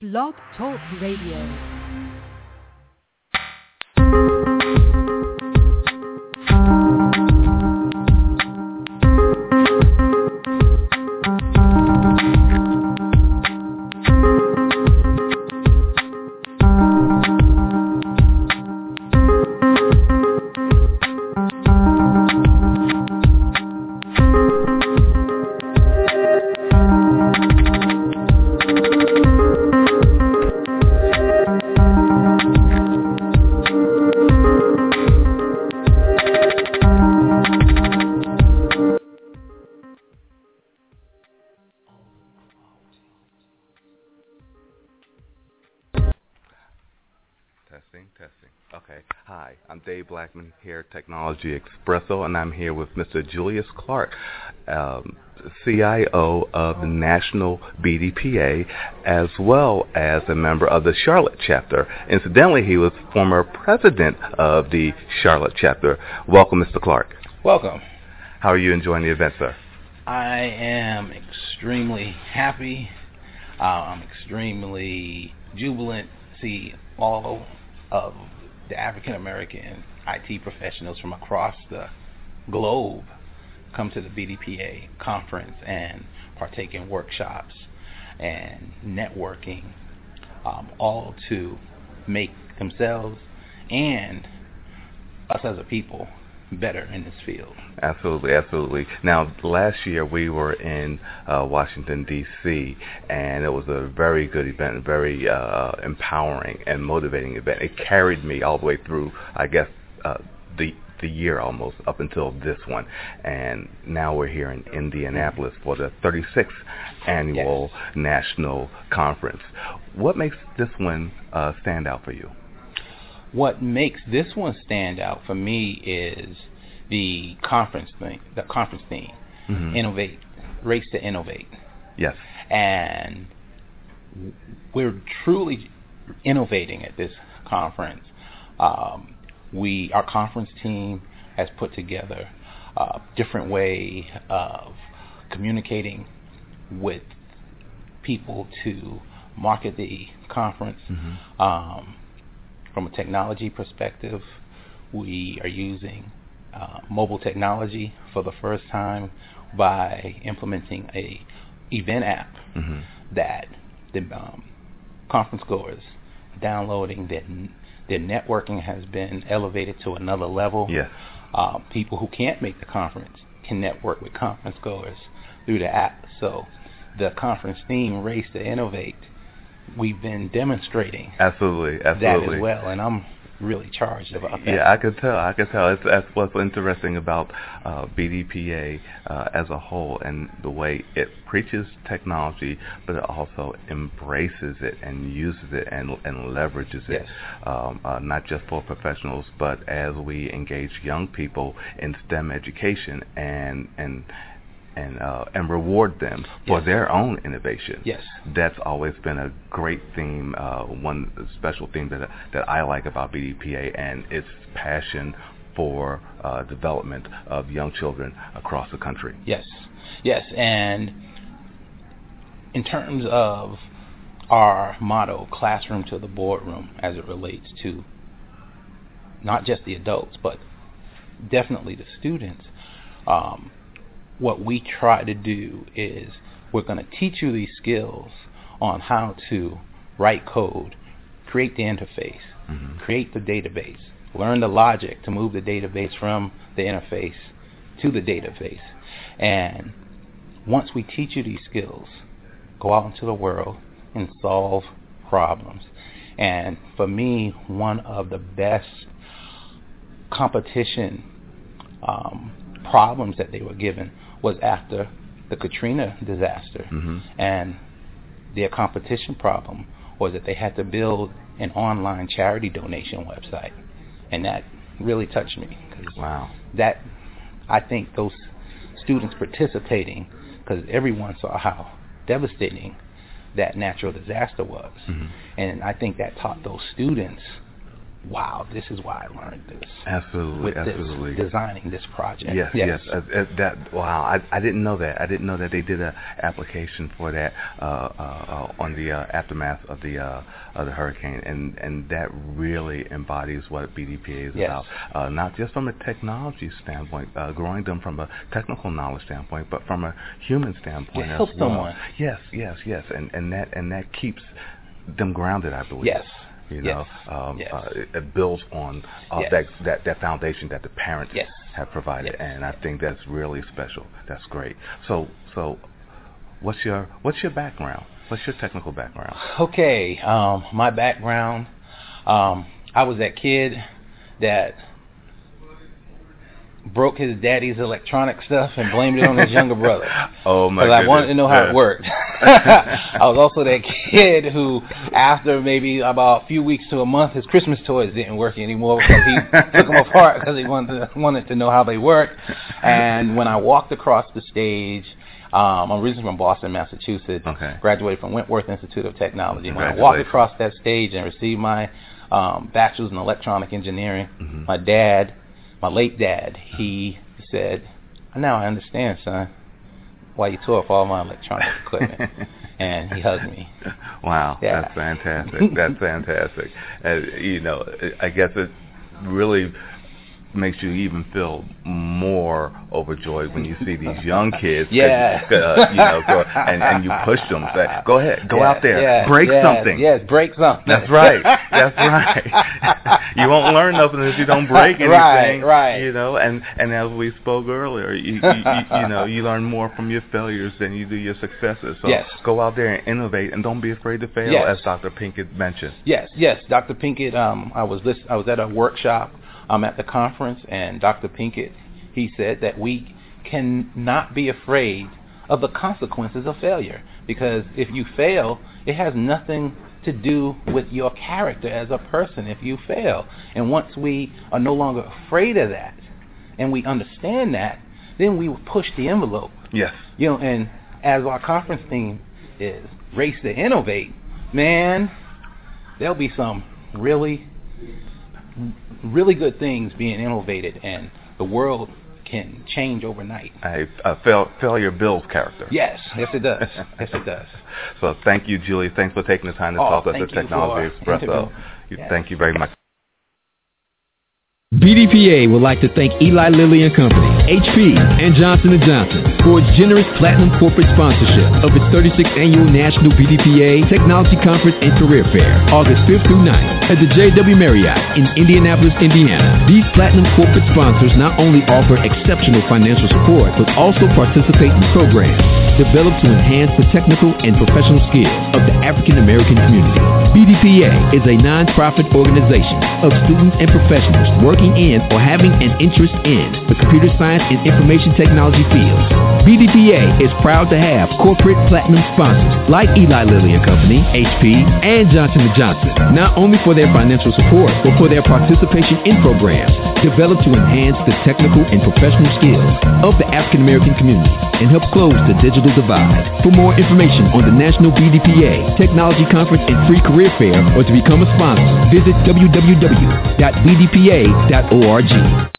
Blog Talk Radio. Testing. Okay. Hi, I'm Dave Blackman here at Technology Expresso, and I'm here with Mr. Julius Clark, um, CIO of the National BDPA, as well as a member of the Charlotte chapter. Incidentally, he was former president of the Charlotte chapter. Welcome, Mr. Clark. Welcome. How are you enjoying the event, sir? I am extremely happy. Uh, I'm extremely jubilant see all of the African American IT professionals from across the globe come to the BDPA conference and partake in workshops and networking, um, all to make themselves and us as a people better in this field. Absolutely, absolutely. Now, last year we were in uh, Washington D.C. and it was a very good event, very uh, empowering and motivating event. It carried me all the way through, I guess, uh, the the year almost up until this one, and now we're here in Indianapolis for the 36th annual Yes. national conference. What makes this one uh, stand out for you? What makes this one stand out for me is the conference thing, the conference theme, Mhm. innovate, race to innovate, Yes. and we're truly innovating at this conference. Um, we, our conference team, has put together a different way of communicating with people to market the conference. Mhm. Um, from a technology perspective, we are using uh, mobile technology for the first time by implementing a event app Mhm. that the um, conference goers downloading that their networking has been elevated to another level. Yes. Uh, people who can't make the conference can network with conference goers through the app. So the conference theme, Race to Innovate, we've been demonstrating Absolutely, that absolutely. as well, and I'm really charged about that. Yeah, I could tell. I could tell. It's, that's what's interesting about uh, BDPA uh, as a whole and the way it preaches technology, but it also embraces it and uses it and and leverages it, Yes. um, uh, not just for professionals, but as we engage young people in STEM education and and and uh, and reward them for Yes. their own innovation Yes. that's always been a great theme, uh, one special theme that that I like about BDPA and its passion for uh, development of young children across the country. Yes, yes, and in terms of our motto, classroom to the boardroom, as it relates to not just the adults, but definitely the students, um, what we try to do is we're going to teach you these skills on how to write code, create the interface, Mhm. create the database, learn the logic to move the database from the interface to the database. And once we teach you these skills, go out into the world and solve problems. And for me, one of the best competition um, problems that they were given was after the Katrina disaster. Mhm. And their competition problem was that they had to build an online charity donation website. And that really touched me. 'cause Wow. that I think those students participating because everyone saw how devastating that natural disaster was, Mhm. and I think that taught those students wow, this is why I learned this. Absolutely, with absolutely. This, designing this project. Yes, yes. yes. Uh, uh, that wow, I, I didn't know that. I didn't know that they did an application for that uh, uh, on the uh, aftermath of the uh, of the hurricane, and and that really embodies what BDPA is yes. about. Uh, not just from a technology standpoint, uh, growing them from a technical knowledge standpoint, but from a human standpoint as well. someone. Yes, yes, yes, and and that and that keeps them grounded, I believe. Yes. You know, yes. um, yes. Uh, it, it, builds on uh, yes. that, that that foundation that the parents have provided, and I think that's really special. That's great. So, so what's your what's your background? What's your technical background? Okay, um, my background, um, I was that kid that broke his daddy's electronic stuff and blamed it on his younger brother. Oh my! God. Because I wanted to know how yeah. it worked. I was also that kid who, after maybe about a few weeks to a month, his Christmas toys didn't work anymore because he took them apart because he wanted to, wanted to know how they worked. And when I walked across the stage. Um, I'm originally from Boston, Massachusetts. Okay. Graduated from Wentworth Institute of Technology. When I walked across that stage and received my um, bachelor's in electronic engineering, mm-hmm. my dad my late dad, he said, "Now I understand, son, why you tore up all my electronic equipment." and he hugged me. Wow, yeah. that's fantastic. that's fantastic. Uh, you know, I guess it really makes you even feel more overjoyed when you see these young kids. yeah. Uh, you know, go, and and you push them. Say, go ahead, go out there, break something. Yes, break something. That's right. That's right. you won't learn nothing if you don't break anything. Right, right. You know, and and as we spoke earlier, you you, you, you know you learn more from your failures than you do your successes. So yes. go out there and innovate, and don't be afraid to fail, yes. as Dr. Pinkett mentioned. Yes, yes, Dr. Pinkett. Um, I was list- I was at a workshop um, at the conference, and Dr. Pinkett he said that we cannot be afraid of the consequences of failure because if you fail, it has nothing to do with your character as a person if you fail. And once we are no longer afraid of that and we understand that, then we will push the envelope. Yes. You know, and as our conference theme is race to innovate, man, there'll be some really really good things being innovated and the world can change overnight. A, a fail, failure builds character. Yes, yes it does. yes it does. So thank you, Julie. Thanks for taking the time to oh, talk thank the Technology you for Espresso. Yes. Thank you very much. BDPA would like to thank Eli Lilly and Company, HP, and Johnson & Johnson for its generous platinum corporate sponsorship of its 36th annual National BDPA Technology Conference and Career Fair, August 5th through 9th at the JW Marriott in Indianapolis, Indiana. These platinum corporate sponsors not only offer exceptional financial support, but also participate in programs developed to enhance the technical and professional skills of the African American community. BDPA is a nonprofit organization of students and professionals working in or having an interest in the computer science and information technology fields. BDPA is proud to have corporate platinum sponsors like Eli Lilly and Company, HP, and Johnson & Johnson, not only for their financial support, but for their participation in programs developed to enhance the technical and professional skills of the African American community and help close the digital divide. For more information on the National BDPA Technology Conference and Free Career Fair or to become a sponsor, visit www.bdpa.org.